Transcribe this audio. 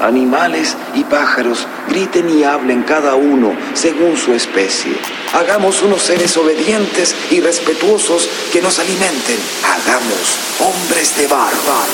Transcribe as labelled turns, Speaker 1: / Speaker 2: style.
Speaker 1: Animales y pájaros griten y hablen cada uno según su especie. Hagamos unos seres obedientes y respetuosos que nos alimenten. Hagamos hombres de bar. bar